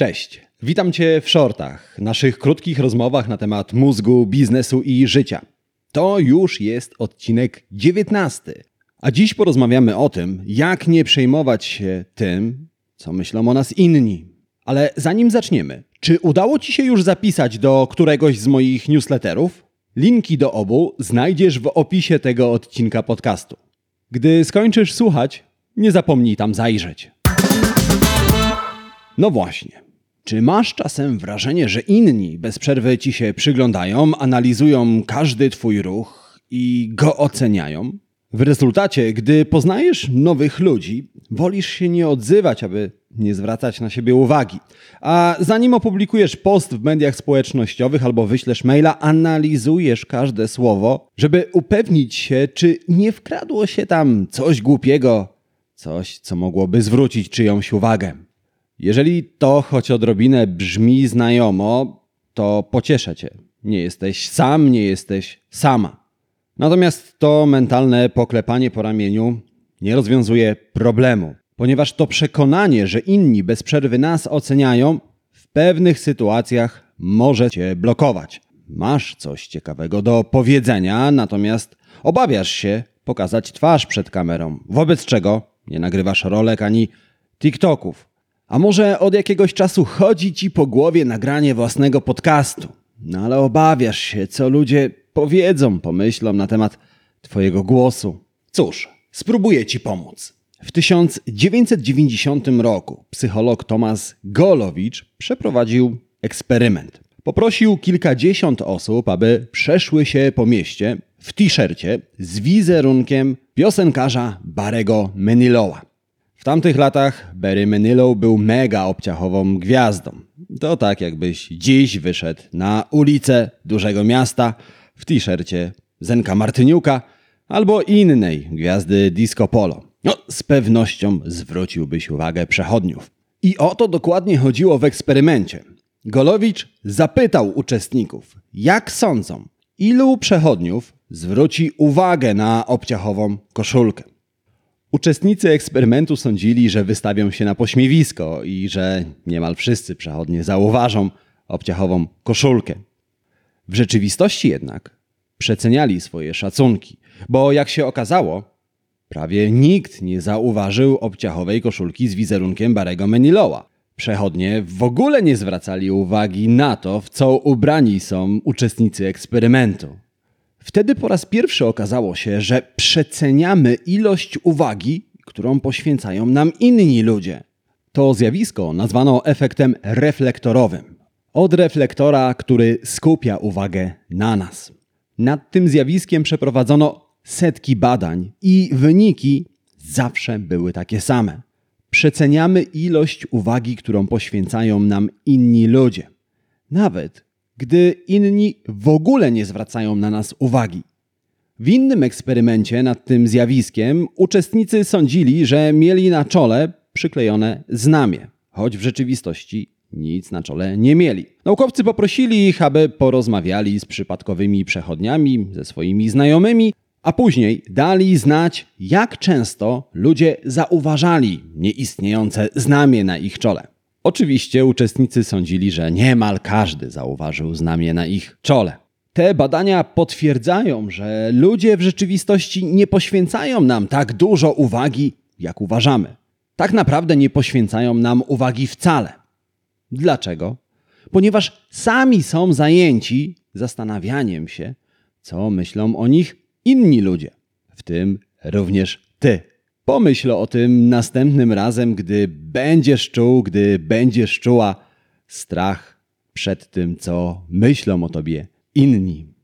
Cześć. Witam Cię w shortach, naszych krótkich rozmowach na temat mózgu, biznesu i życia. To już jest odcinek 19. A dziś porozmawiamy o tym, jak nie przejmować się tym, co myślą o nas inni. Ale zanim zaczniemy, czy udało Ci się już zapisać do któregoś z moich newsletterów? Linki do obu znajdziesz w opisie tego odcinka podcastu. Gdy skończysz słuchać, nie zapomnij tam zajrzeć. No właśnie. Czy masz czasem wrażenie, że inni bez przerwy ci się przyglądają, analizują każdy twój ruch i go oceniają? W rezultacie, gdy poznajesz nowych ludzi, wolisz się nie odzywać, aby nie zwracać na siebie uwagi. A zanim opublikujesz post w mediach społecznościowych albo wyślesz maila, analizujesz każde słowo, żeby upewnić się, czy nie wkradło się tam coś głupiego, coś, co mogłoby zwrócić czyjąś uwagę. Jeżeli to choć odrobinę brzmi znajomo, to pocieszę cię. Nie jesteś sam, nie jesteś sama. Natomiast to mentalne poklepanie po ramieniu nie rozwiązuje problemu, ponieważ to przekonanie, że inni bez przerwy nas oceniają, w pewnych sytuacjach może cię blokować. Masz coś ciekawego do powiedzenia, natomiast obawiasz się pokazać twarz przed kamerą, wobec czego nie nagrywasz rolek ani TikToków. A może od jakiegoś czasu chodzi ci po głowie nagranie własnego podcastu, no ale obawiasz się, co ludzie powiedzą, pomyślą na temat twojego głosu. Cóż, spróbuję ci pomóc. W 1990 roku psycholog Tomasz Golowicz przeprowadził eksperyment. Poprosił kilkadziesiąt osób, aby przeszły się po mieście w t-shircie z wizerunkiem piosenkarza Barego Manilowa. W tamtych latach Barry Manilow był mega obciachową gwiazdą. To tak jakbyś dziś wyszedł na ulicę dużego miasta w t-shircie Zenka Martyniuka albo innej gwiazdy disco polo. No, z pewnością zwróciłbyś uwagę przechodniów. I o to dokładnie chodziło w eksperymencie. Golowicz zapytał uczestników, jak sądzą, ilu przechodniów zwróci uwagę na obciachową koszulkę. Uczestnicy eksperymentu sądzili, że wystawią się na pośmiewisko i że niemal wszyscy przechodnie zauważą obciachową koszulkę. W rzeczywistości jednak przeceniali swoje szacunki, bo jak się okazało, prawie nikt nie zauważył obciachowej koszulki z wizerunkiem Barego Manilowa. Przechodnie w ogóle nie zwracali uwagi na to, w co ubrani są uczestnicy eksperymentu. Wtedy po raz pierwszy okazało się, że przeceniamy ilość uwagi, którą poświęcają nam inni ludzie. To zjawisko nazwano efektem reflektorowym. Od reflektora, który skupia uwagę na nas. Nad tym zjawiskiem przeprowadzono setki badań i wyniki zawsze były takie same. Przeceniamy ilość uwagi, którą poświęcają nam inni ludzie. Nawet gdy inni w ogóle nie zwracają na nas uwagi. W innym eksperymencie nad tym zjawiskiem uczestnicy sądzili, że mieli na czole przyklejone znamie, choć w rzeczywistości nic na czole nie mieli. Naukowcy poprosili ich, aby porozmawiali z przypadkowymi przechodniami, ze swoimi znajomymi, a później dali znać, jak często ludzie zauważali nieistniejące znamie na ich czole. Oczywiście uczestnicy sądzili, że niemal każdy zauważył znamie na ich czole. Te badania potwierdzają, że ludzie w rzeczywistości nie poświęcają nam tak dużo uwagi, jak uważamy. Tak naprawdę nie poświęcają nam uwagi wcale. Dlaczego? Ponieważ sami są zajęci zastanawianiem się, co myślą o nich inni ludzie, w tym również ty. Pomyśl o tym następnym razem, gdy będziesz czuł, gdy będziesz czuła strach przed tym, co myślą o tobie inni.